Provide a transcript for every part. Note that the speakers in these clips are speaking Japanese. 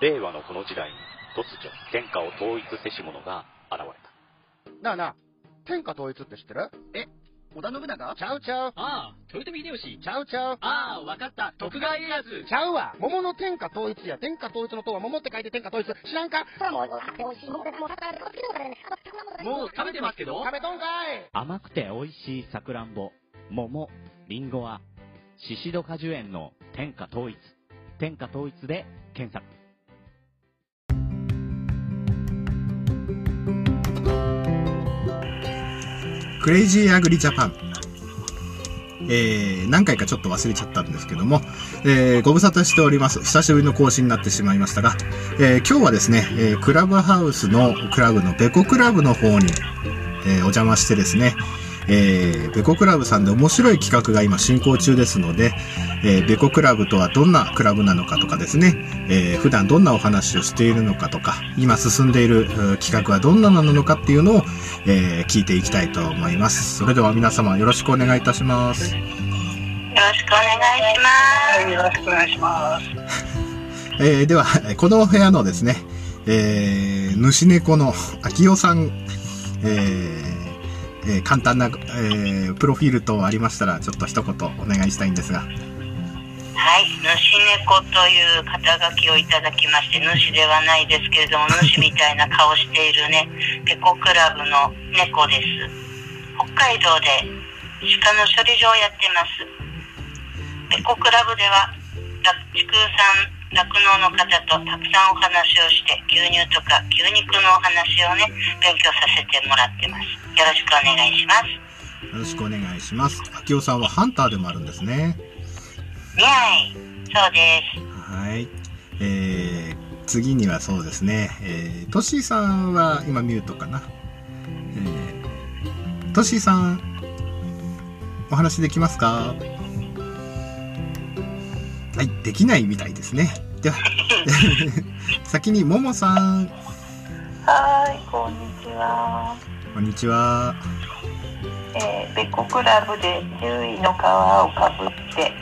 令和のこの時代に突如天下を統一せし者が現れた。なあなあ、天下統一って知ってる？え、織田信長？ちゃうちゃう。ああ、豊臣秀吉。ちゃうちゃう。ああ、わかった。徳川家康。ちゃうわ。桃の天下統一や。天下統一の塔は桃って書いて天下統一。知らんか？もう食べてますけど？食べとんかい甘くて美味しいさくらんぼ、桃、りんごは、シシド果樹園の天下統一。天下統一で検索。クレイジーアグリジャパン。えー、何回かちょっと忘れちゃったんですけども、えー、ご無沙汰しております。久しぶりの更新になってしまいましたが、えー、今日はですね、え、クラブハウスのクラブのベコクラブの方に、え、お邪魔してですね、えー、ベコクラブさんで面白い企画が今進行中ですので、えー、ベコクラブとはどんなクラブなのかとかですね、えー、普段どんなお話をしているのかとか、今進んでいる企画はどんななのかっていうのを、えー、聞いていきたいと思います。それでは皆様よろしくお願いいたします。よろしくお願いします。はい、よろしくお願いします。えー、では、この部屋のですね、えー、主猫の秋代さん、えーえー簡単な、えープロフィール等ありましたら、ちょっと一言お願いしたいんですが。はい、主猫という肩書きをいただきまして、主ではないですけれども、主みたいな顔しているね、ペコクラブの猫です。北海道で鹿の処理場をやってます。ペコクラブでは、酪畜産、酪農の方とたくさんお話をして、牛乳とか牛肉のお話をね、勉強させてもらってます。よろしくお願いします。よろしくお願いします。秋代さんはハンターでもあるんですね。にゃい、そうです。はい。えー、次にはそうですね、えー、トシーさんは今ミュートかな。えー、トシーさん、お話できますか？はい、できないみたいですね。では、先にももさん、はい、こんにちは。こんにちは。えー、ベコクラブで獣医の皮をかぶって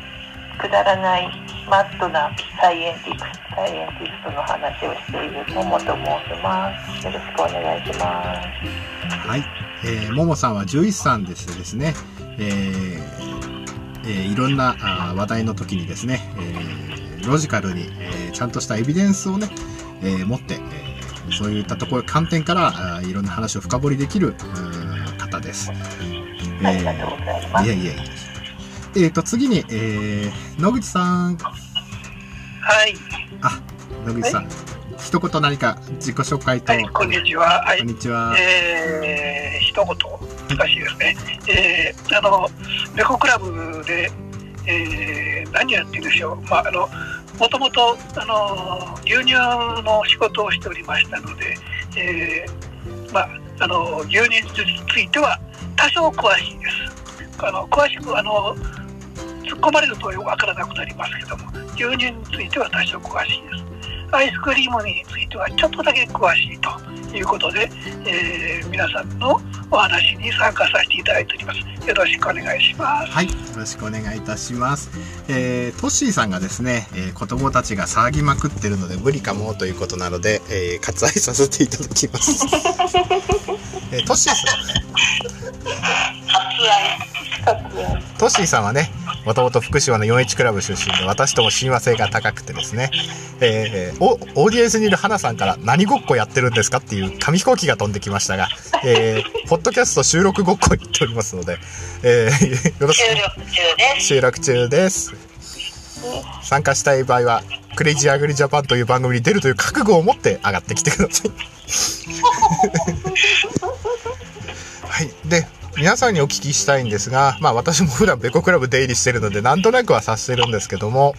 くだらないマットなサイエンティクスサイエンティストの話をしているももと申します。よろしくお願いします。はい、えー、ももさんは獣医師さんでしてですね、えーえーいろんなあー話題の時にですね、えーロジカルに、えーちゃんとしたエビデンスをね、えー持って、えーそういったところ観点からあーいろんな話を深掘りできる方です。ありがとうございます。いやいやいや。えーと、次に、えー、野口さん。はい、あ、野口さん。一言何か自己紹介と、はい、こんにちは。はいこん、にちは。えー、一言、難しいですね。えー、あの、レコクラブで、えー、何やってるでしょう。まあ、あの、もともと、あの、牛乳の仕事をしておりましたので、えー、まあ、あの、牛乳については多少詳しいです。あの、詳しく、あの、突っ込まれると分からなくなりますけども、牛乳については多少詳しいです。アイスクリームについてはちょっとだけ詳しいということで、えー皆さんのお話に参加させていただいております。よろしくお願いします。はい、よろしくお願いいたします。えー、トッシーさんがですね、えー子供たちが騒ぎまくってるので無理かもということなので、えー割愛させていただきます。えートッシーさん、トッシーさんはね、もともと福島の41クラブ出身で、私とも親和性が高くてですね、えーおオーディエンスにいる花さんから何ごっこやってるんですかっていう紙飛行機が飛んできましたが、えーポッドキャスト収録ごっこ言っておりますので、えーよろしく。収録中です。収録中です。参加したい場合はクレイジーアグリジャパンという番組に出るという覚悟を持って上がってきてください。はい。で皆さんにお聞きしたいんですがまあ私も普段ベコクラブ出入りしてるのでなんとなくは察してるんですけども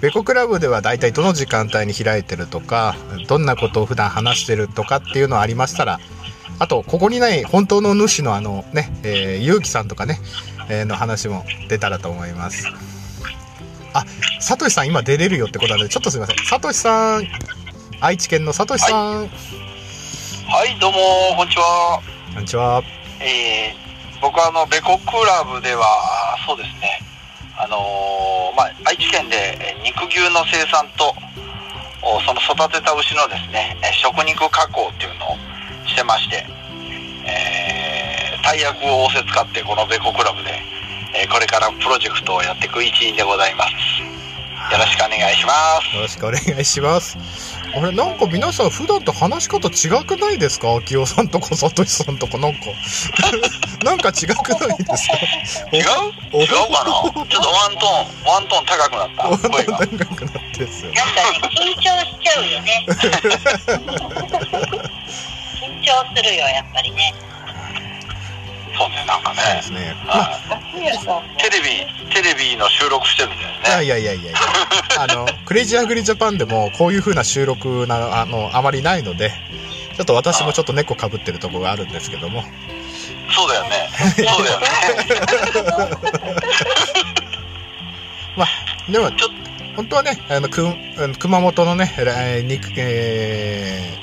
ベコクラブでは大体どの時間帯に開いてるとかどんなことを普段話してるとかっていうのありましたらあとここにない本当の主のあのね、えー、ゆうきさんとかね、えーの話も出たらと思います。あさとしさん今出れるよってことなのでちょっとすいません。さとしさん愛知県のさとしさん、はい、どうも、こんにちは。こんにちは。えー、僕はあの、ベコクラブでは、そうですね、あのーまあ、愛知県でえ肉牛の生産と、その育てた牛のですねえ食肉加工っていうのをしてまして、えー、大役を仰せ使ってこのベコクラブで、えーこれからプロジェクトをやっていく一員でございますよろしくお願いしますよろしくお願いします。あれ、なんか皆さん普段と話し方違くないですか？秋代さんとかさとしさんとかなんか。なんか違くないですか？違う？違うかなちょっとワントーンワントーン高くなった声が長くなってですよ。なんかね、緊張しちゃうよね。緊張するよ、やっぱりね。そうねなんかそうでねテレビテレビの収録してるんだよいやねいやいやいやいや。あの、クレイジーアグリジャパンでもこういう風な収録な、あの、あまりないので、ちょっと私もちょっと猫かぶってるとこがあるんですけども。そうだよね。そうだよね。まあ、でも、本当はね、あの、く熊本のね、えー肉、え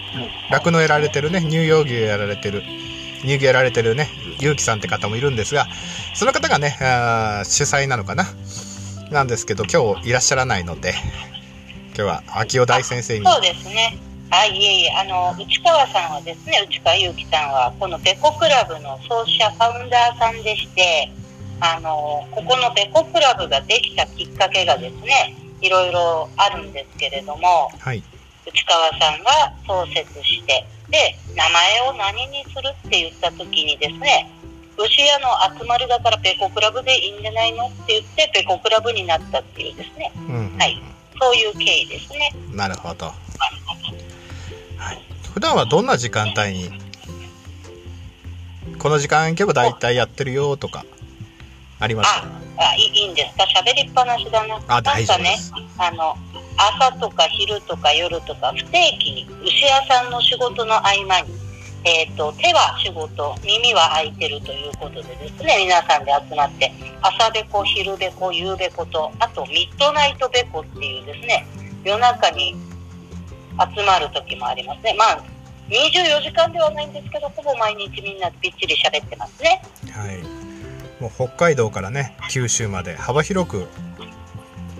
ー、酪農やられてるね、乳幼牛やられてる、乳牛やられてるね、ゆうきさんって方もいるんですが、その方がね、あー主催なのかな？なんですけど、今日いらっしゃらないので、今日は秋尾大先生に、そうですね。あ、いえいえ、あの、内川さんはですね、内川祐樹さんは、このベコクラブの創始者ファウンダーさんでして、あの、ここのベコクラブができたきっかけがですね、いろいろあるんですけれども、はい、内川さんが創設して、で、名前を何にするって言った時にですね、牛屋の集まりだからペコクラブでいいんじゃないのって言って、ペコクラブになったっていうですね、うん、はい、そういう経緯ですね。なるほど。はい。普段はどんな時間帯に、この時間行けば大体やってるよとか、ありますか？あ、あいいんですか？喋りっぱなしだな。あ大丈夫ですかね、あの、朝とか昼とか夜とか不定期に牛屋さんの仕事の合間に、えっ、と、手は仕事、耳は空いてるということでですね、皆さんで集まって、朝べこ、昼べこ、夕べこと、あとミッドナイトべこっていうですね、夜中に集まる時もありますね。まあ、24時間ではないんですけど、ほぼ毎日みんなでびっちり喋ってますね。はい。もう北海道からね、九州まで幅広く、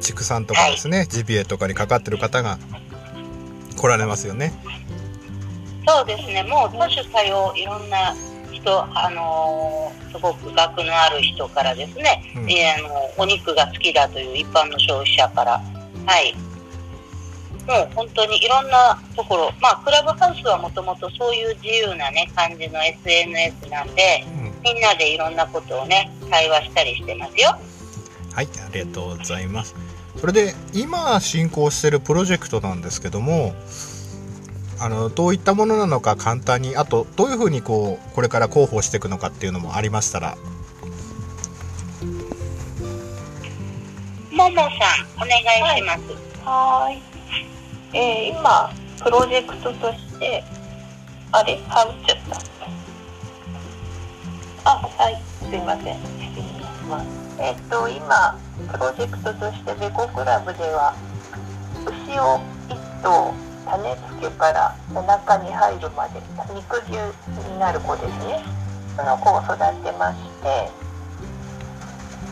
畜産とかですね、ジビエとかにかかってる方が来られますよね。そうですね、もう多種多様、いろんな人、あのーすごく学のある人からですね、うんえーあのお肉が好きだという一般の消費者から、はい、もう本当にいろんなところ、まあ、クラブハウスはもともとそういう自由な、ね、感じの SNS なんで、うんみんなでいろんなことをね、会話したりしてますよ。はい、ありがとうございます。それで、今進行しているプロジェクトなんですけども、あの、どういったものなのか簡単に、あと、どういうふうにこう、これから広報していくのかっていうのもありましたら、ももさん、お願いします。はーい。えー今、プロジェクトとして、あれ？はうっちゃった。あ、はい、すいません。失礼します。えっ、と、今、プロジェクトとして、ベコクラブでは、牛を一頭、種付けからお腹に入るまで、肉牛になる子ですね。その子を育てまして、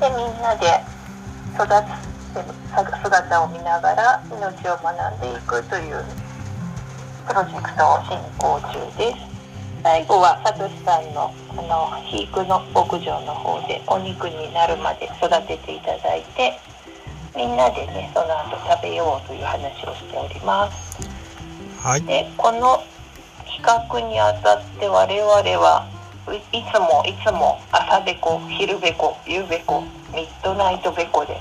で、みんなで育つ姿を見ながら命を学んでいくというプロジェクトを進行中です。最後はさとしさんのあの肥育の牧場の方でお肉になるまで育てていただいてみんなでねその後食べようという話をしております。はい、でこの企画にあたって我々はいいつもいつも朝べこ昼べこ夕べこミッドナイトべこで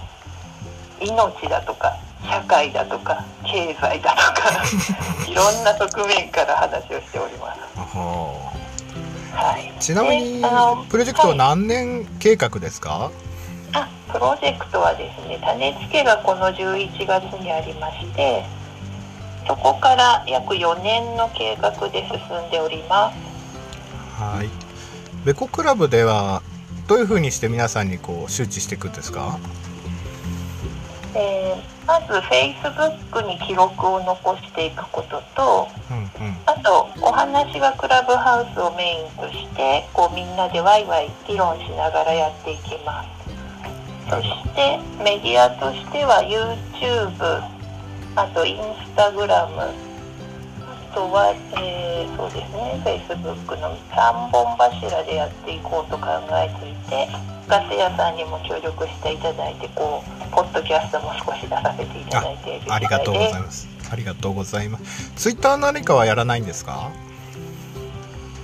命だとか社会だとか経済だとか いろんな側面から話をしております。ははい、あちなみにであの、プロジェクトは何年計画ですか、あプロジェクトはですね種付けがこの11月にありましてそこから約4年の計画で進んでおります。はい。ベコクラブでは、どういうふうにして皆さんにこう周知していくんですか？えーまず Facebook に記録を残していくこととうんうん。あとお話はクラブハウスをメインとしてこうみんなでワイワイ議論しながらやっていきますそしてメディアとしては YouTube あとインスタグラムあとは、えーそうですね。フェイスブックの3本柱でやっていこうと考えていてガス屋さんにも協力していただいてこうポッドキャストも少し出させていただいているありがとうございすます。ありがとうございます。ツイッター何かはやらないんです。か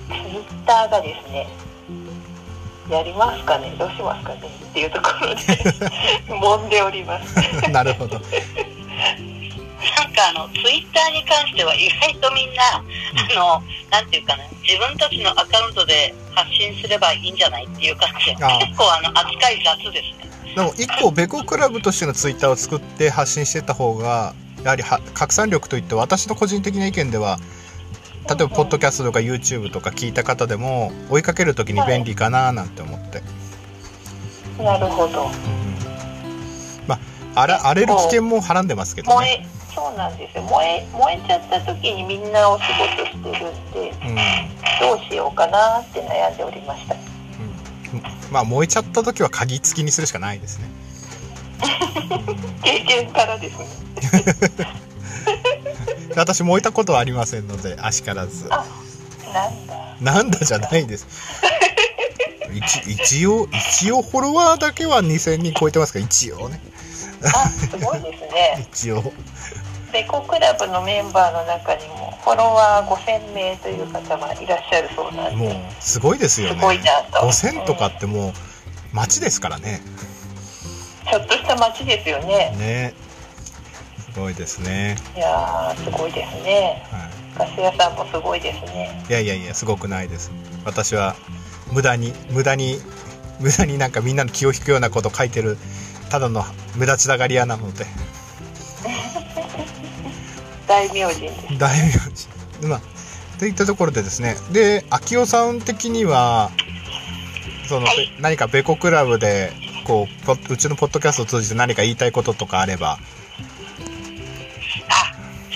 ツイッターがですねやりますかね？どうしますかね？っていうところで揉んでおります。なるほどなんかあの、ツイッターに関しては意外とみんな、あの、なんていうかな、自分たちのアカウントで発信すればいいんじゃないっていう感じ。結構あの、扱い雑ですね。でも一個ベコクラブとしてのツイッターを作って発信してた方がやはりは拡散力といって私の個人的な意見では例えばポッドキャストとか YouTube とか聞いた方でも追いかける時に便利かななんて思って、なるほど。まああら荒れる危険もはらんでますけどね、そうなんですよ。燃え燃えちゃった時にみんなお仕事してるんでうん。どうしようかなって悩んでおりました。まあ燃えちゃった時は鍵付きにするしかないですね。経験からですね。私燃えたことはありませんのであしからず。あなんだ。なんだじゃないです。一一応一応フォロワーだけは2000人超えてますから一応ね。あすごいですね。一応ベコクラブのメンバーの中にもフォロワー5000名という方がいらっしゃるそうなんもうですごいですよね。すごいなと。5000とかってもう街ですからね。ちょっとした街ですよね。ね。すごいですね、いやーすごいですね。はガス屋さんもすごいですね。い、いやいやいやすごくないです。私は無駄に無駄に無駄になんかみんなの気を引くようなこと書いてるただの目立ちたがり屋なので大名人。です大名人。まあといったところでですね。で秋代さん的にはその、べ何かベコクラブでこううちのポッドキャストを通じて何か言いたいこととかあれば。あ、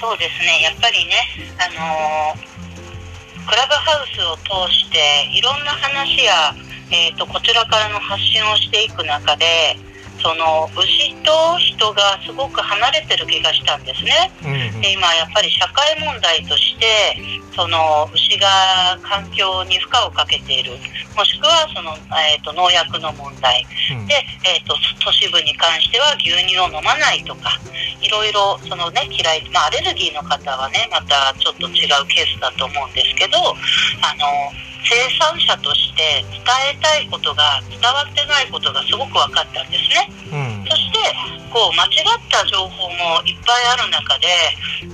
そうですね。やっぱりね、あのークラブハウスを通していろんな話や、えー、とこちらからの発信をしていく中でその牛と人がすごく離れてる気がしたんですね。うんで今やっぱり社会問題としてその牛が環境に負荷をかけている。もしくはその、えー、と農薬の問題。うん。で、えー、と都市部に関しては牛乳を飲まないとかいろいろその、ね、嫌い、まあ、アレルギーの方はねまたちょっと違うケースだと思うんですけどあの生産者として伝えたいことが伝わってないことがすごく分かったんですね。うんそしてこう間違った情報もいっぱいある中で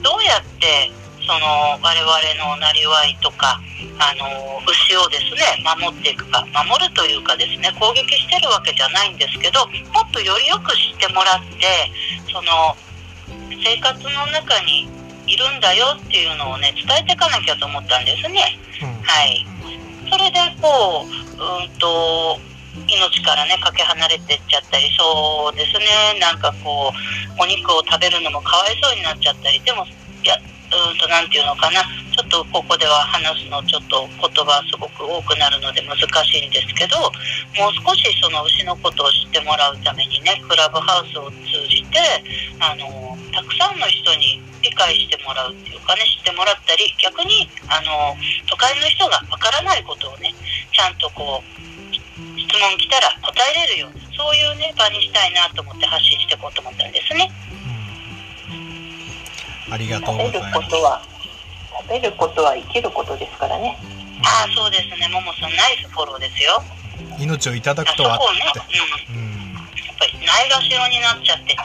どうやってその我々のなりわいとかあの牛をですね守っていくか守るというかですね攻撃してるわけじゃないんですけどもっとよりよく知ってもらってその生活の中にいるんだよっていうのをね伝えていかなきゃと思ったんですね。はい、それでこううんと命からねかけ離れてっちゃったりそうですね。なんかこうお肉を食べるのもかわいそうになっちゃったりでもいやうんとなんていうのかな。ちょっとここでは話すのちょっと言葉すごく多くなるので難しいんですけどもう少しその牛のことを知ってもらうためにねクラブハウスを通じてあのたくさんの人に理解してもらうっていうかね知ってもらったり逆にあの都会の人がわからないことをねちゃんとこう質問来たら答えれるようなそういうね場にしたいなと思って発信していこうと思ったんですね。ありがとうご食べるざいます。ことは食べることは生きることですからね。ああそうですね。ももさんナイスフォローですよ。命をいただあそこくとはをね、うん、やっぱりないがしろになっちゃってて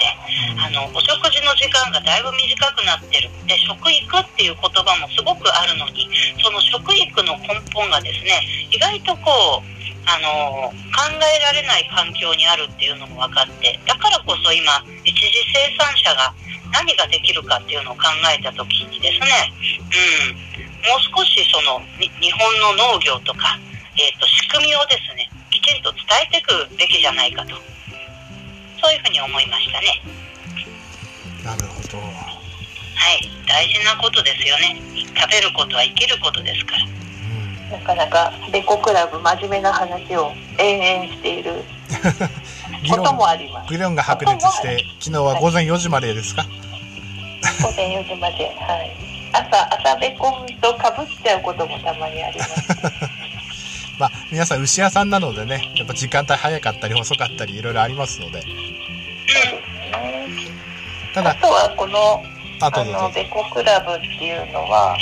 あのお食事の時間がだいぶ短くなってる。で食育っていう言葉もすごくあるのにその食育の根本がですね意外とこうあの考えられない環境にあるっていうのも分かってだからこそ今一次生産者が何ができるかっていうのを考えた時にですね、うん、もう少しそのに日本の農業とか、えー、と仕組みをですねきちんと伝えていくべきじゃないかとそういうふうに思いましたね。なるほどはい、大事なことですよね。食べることは生きることですから。なかなかベコクラブ真面目な話を延々している 議こと論もあります議論が白熱して昨日は午前4時までですか？午前4時まではい朝朝べことかぶっちゃうこともたまにあります まあ、皆さん牛屋さんなのでね、やっぱ時間帯早かったり遅かったりいろいろありますので。ただ、あとはこのあ。のベコクラブっていうのは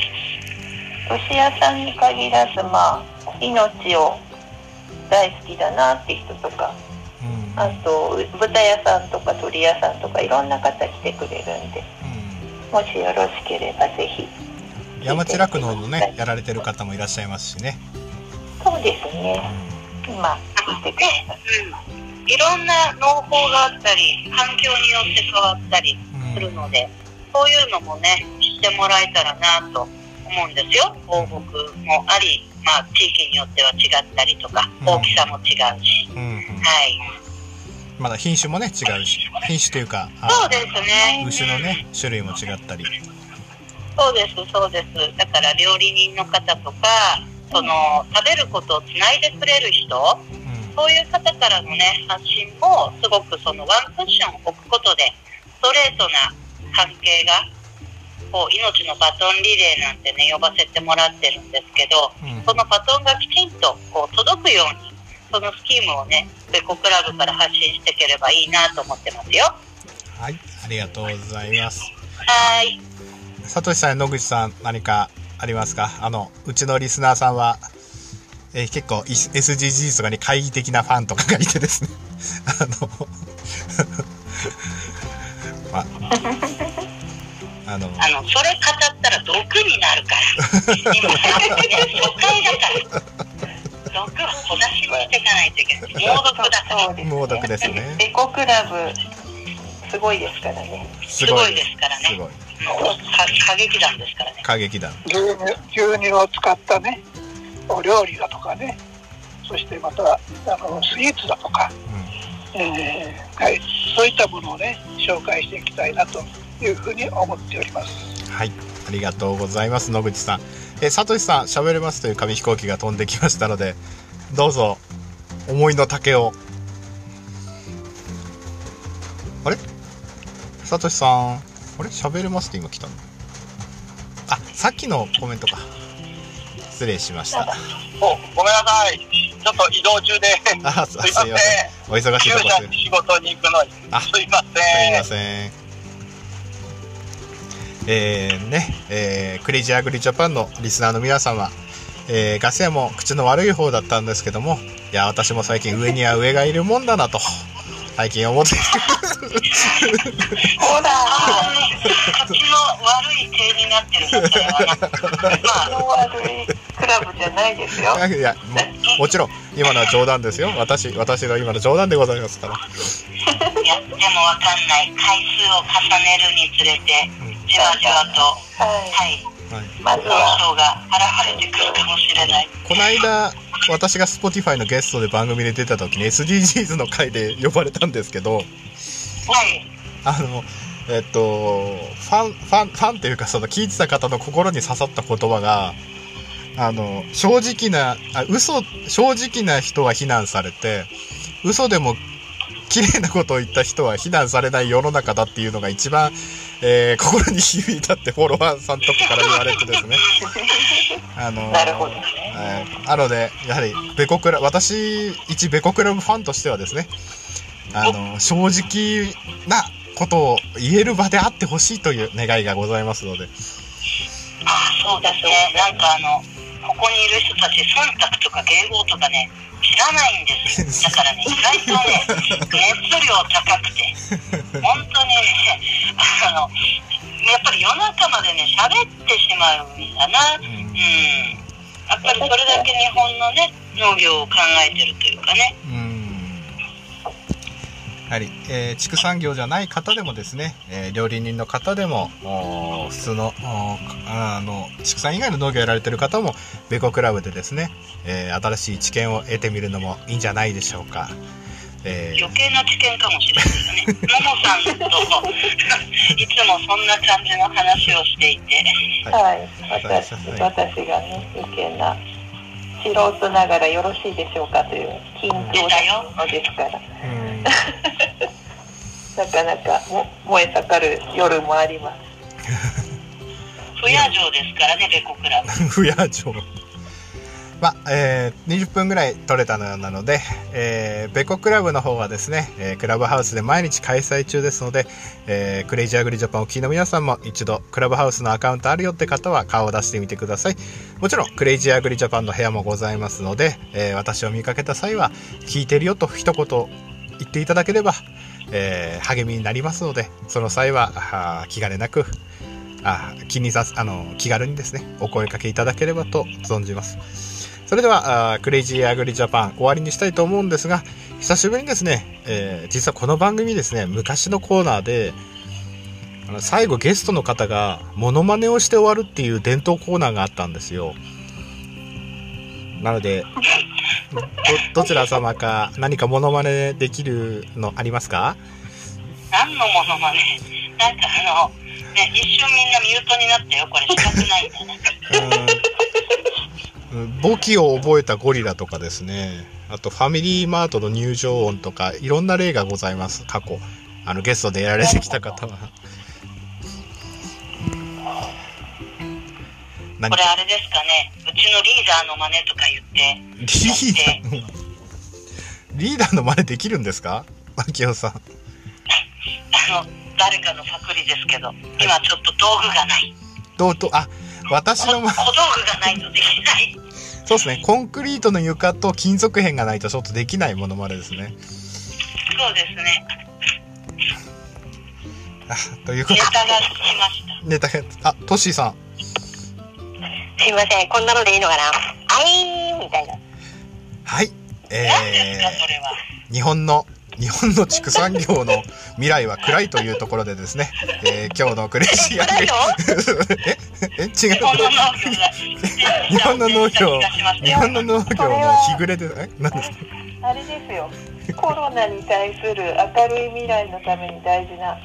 牛屋さんに限らずまあ命を大好きだなって人とかあと豚屋さんとか鳥屋さんとかいろんな方来てくれるんでもしよろしければぜひ。山地酪農のね、やられてる方もいらっしゃいますしね。そうですね。今聞いてくださいろんな農法があったり環境によって変わったりするので、そういうのもね知ってもらえたらなと思うんですよ。放牧もあり、まあ、地域によっては違ったりとか大きさも違うし、うんうん。はい。まだ品種もね、違うし。品種というか、あそうですね。牛のね、種類も違ったり。そうですそうです。だから料理人の方とかその食べることをつないでくれる人、そういう方からのね発信もすごくそのワンクッション置くことでストレートな関係がこう命のバトンリレーなんてね呼ばせてもらってるんですけど、そのバトンがきちんとこう届くようにそのスキームをねベコクラブから発信していければいいなと思ってますよ。はい、ありがとうございます。はい。さとしさんや野口さん、何かありますか？あの、うちのリスナーさんは、えー結構い SDGs とかに懐疑的なファンとかがいてですね。あの、まあ。の、あのそれ語ったら毒になるから。初回だから。毒は小出しにしていかないといけない。猛毒だから。猛毒ですね。ベコクラブすごいですからね。すごいです。からね。すごい。か歌劇団ですからね。歌劇団。牛乳牛乳を使ったねお料理だとかね。そしてまたあのスイーツだとか、えーはい、そういったものをね紹介していきたいなというふうに思っております。はい、ありがとうございます、野口さん。えー、さとしさん、喋れますという紙飛行機が飛んできましたので、どうぞ、思いの丈を。あれ？さとしさん、あれ？喋れますって今来たの？あ、さっきのコメントか。失礼しました。お、ごめんなさい。ちょっと移動中で。あ、すすいません。お忙しいところ仕事に行くのに。あすいません。すいません。えー、ね、えー、クレイジーアグリジャパンのリスナーの皆様、えー、ガス屋も口の悪い方だったんですけども、いや、私も最近上には上がいるもんだなと、最近思って、ほら 口の悪い手になってるんだ悪いクラブじゃないですよ。いや、ももちろん、今のは冗談ですよ。私、私の今の冗談でございますから。いやでもわかんない回数を重ねるにつれてじわじわとはい。まず交渉が現れてくるかもしれない。この間、私が Spotify のゲストで番組で出た時に SDGs の回で呼ばれたんですけど、はい。あの、えっと、ファン、ファン、ファンっていうか、その聞いてた方の心に刺さった言葉が、あの、正直な、あ嘘、正直な人は非難されて、嘘でも綺麗なことを言った人は非難されない世の中だっていうのが一番、えー心に響いたってフォロワーさんとかから言われてですね。あの、なるほど。はいなので、やはり、ベコクラ、私、一ベコクラブファンとしてはですね、あの、正直なことを言える場であってほしいという願いがございますので、あそうですね。なんかあのここにいる人たち忖度とか迎合とかね知らないんです だからね意外とね熱量高くて。本当にねあのやっぱり夜中までね喋ってしまうんだな。うん。やっぱりそれだけ日本のね農業を考えてるというかねやはり、えー畜産業じゃない方でもですね、えー料理人の方でも、普通の、あの、畜産以外の農業やられてる方も、ベコクラブでですね、えー新しい知見を得てみるのもいいんじゃないでしょうか。えー。余計な知見かもしれないですね。ももさんといつもそんな感じの話をしていて。はい、私私がね余計な素人ながらよろしいでしょうかという緊張のですから なかなかも燃え盛る夜もあります 不夜城ですからね、ベコクラブ。不夜城。まあ、えー20分ぐらい取れたのようなので、えーベコクラブの方はですね、えークラブハウスで毎日開催中ですので、えークレイジーアグリジャパンをお聞きの皆さんも一度クラブハウスのアカウントあるよって方は顔を出してみてくださいもちろんクレイジーアグリジャパンの部屋もございますので、えー私を見かけた際は聞いてるよと一言言っていただければ、えー励みになりますのでその際はあ気兼ねなくあ気にさすあの気軽にですねお声かけいただければと存じます。それではクレイジーアグリジャパン終わりにしたいと思うんですが久しぶりにですね、えー実はこの番組ですね昔のコーナーであの最後ゲストの方がモノマネをして終わるっていう伝統コーナーがあったんですよ。なのでどどちら様か何かモノマネできるのありますか？何のものまね。なんかあの、ね、一瞬みんなミュートになったよ。これしたくないんだね。うん。簿記を覚えたゴリラとかですね。あとファミリーマートの入場音とかいろんな例がございます。過去。あのゲストでやられてきた方はこれあれですかね。うちのリーダーの真似とか言って、リーダー？のリーダーの真似できるんですか？秋代さんあの、誰かのパクリですけど、今ちょっと道具がない。どうとあ私のま小道具がないとできない。そうですねコンクリートの床と金属片がないとちょっとできないものまでですねそうですね。あということでネタがつきました。ネタがあトッシーさんすいません、こんなのでいいのかな？あいーみたいな。はい。え。ー、日本の日本の畜産業の未来は暗いというところでですね、えー、今日のクレイジーアグリ え？え？違う？日本の農業が日本の農業。日本の農業の日暮れでえ何ですか？あれですよ。コロナに対する明るい未来のために大事な。は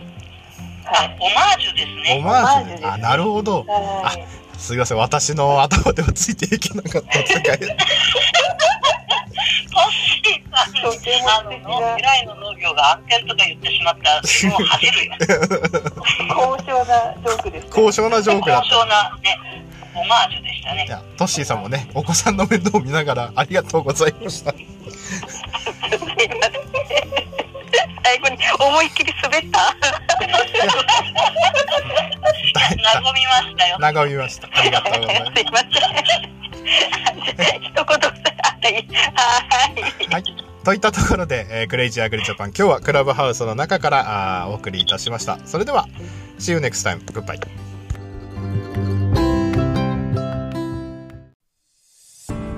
い。オマージュですね。オマージュねあなるほど。あはい。すいません私の頭ではついていけなかった世界トッシーさんの、未来の農業が安全とか言ってしまったら、自分を恥じるよ。高尚なジョークです。高尚なジョークだっ高尚なね、オマージュでしたねた。じゃあトッシーさんもねお子さんの面倒を見ながらありがとうございました 最後に思いっきり滑った？和みましたよ。和みましたありがとうございますすいません。一言、はい。はい。はい。といったところで、えークレイジーアグリジャパン、今日はクラブハウスの中からあーお送りいたしました。それでは、See you next time. Goodbye.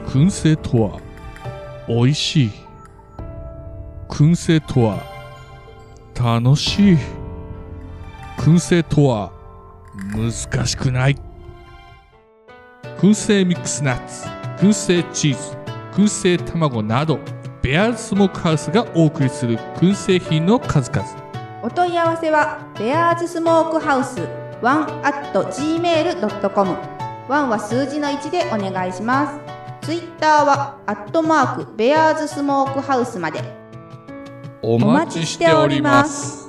燻製とは美味しい燻製とは楽しい。燻製とは難しくない。燻製ミックスナッツ燻製チーズ燻製卵などベアーズスモークハウスがお送りする燻製品の数々。お問い合わせはベアーズスモークハウス1 at gmail.com 1は数字の1でお願いします。ツイッターはアットマークベアーズスモークハウスまで。お待ちしております。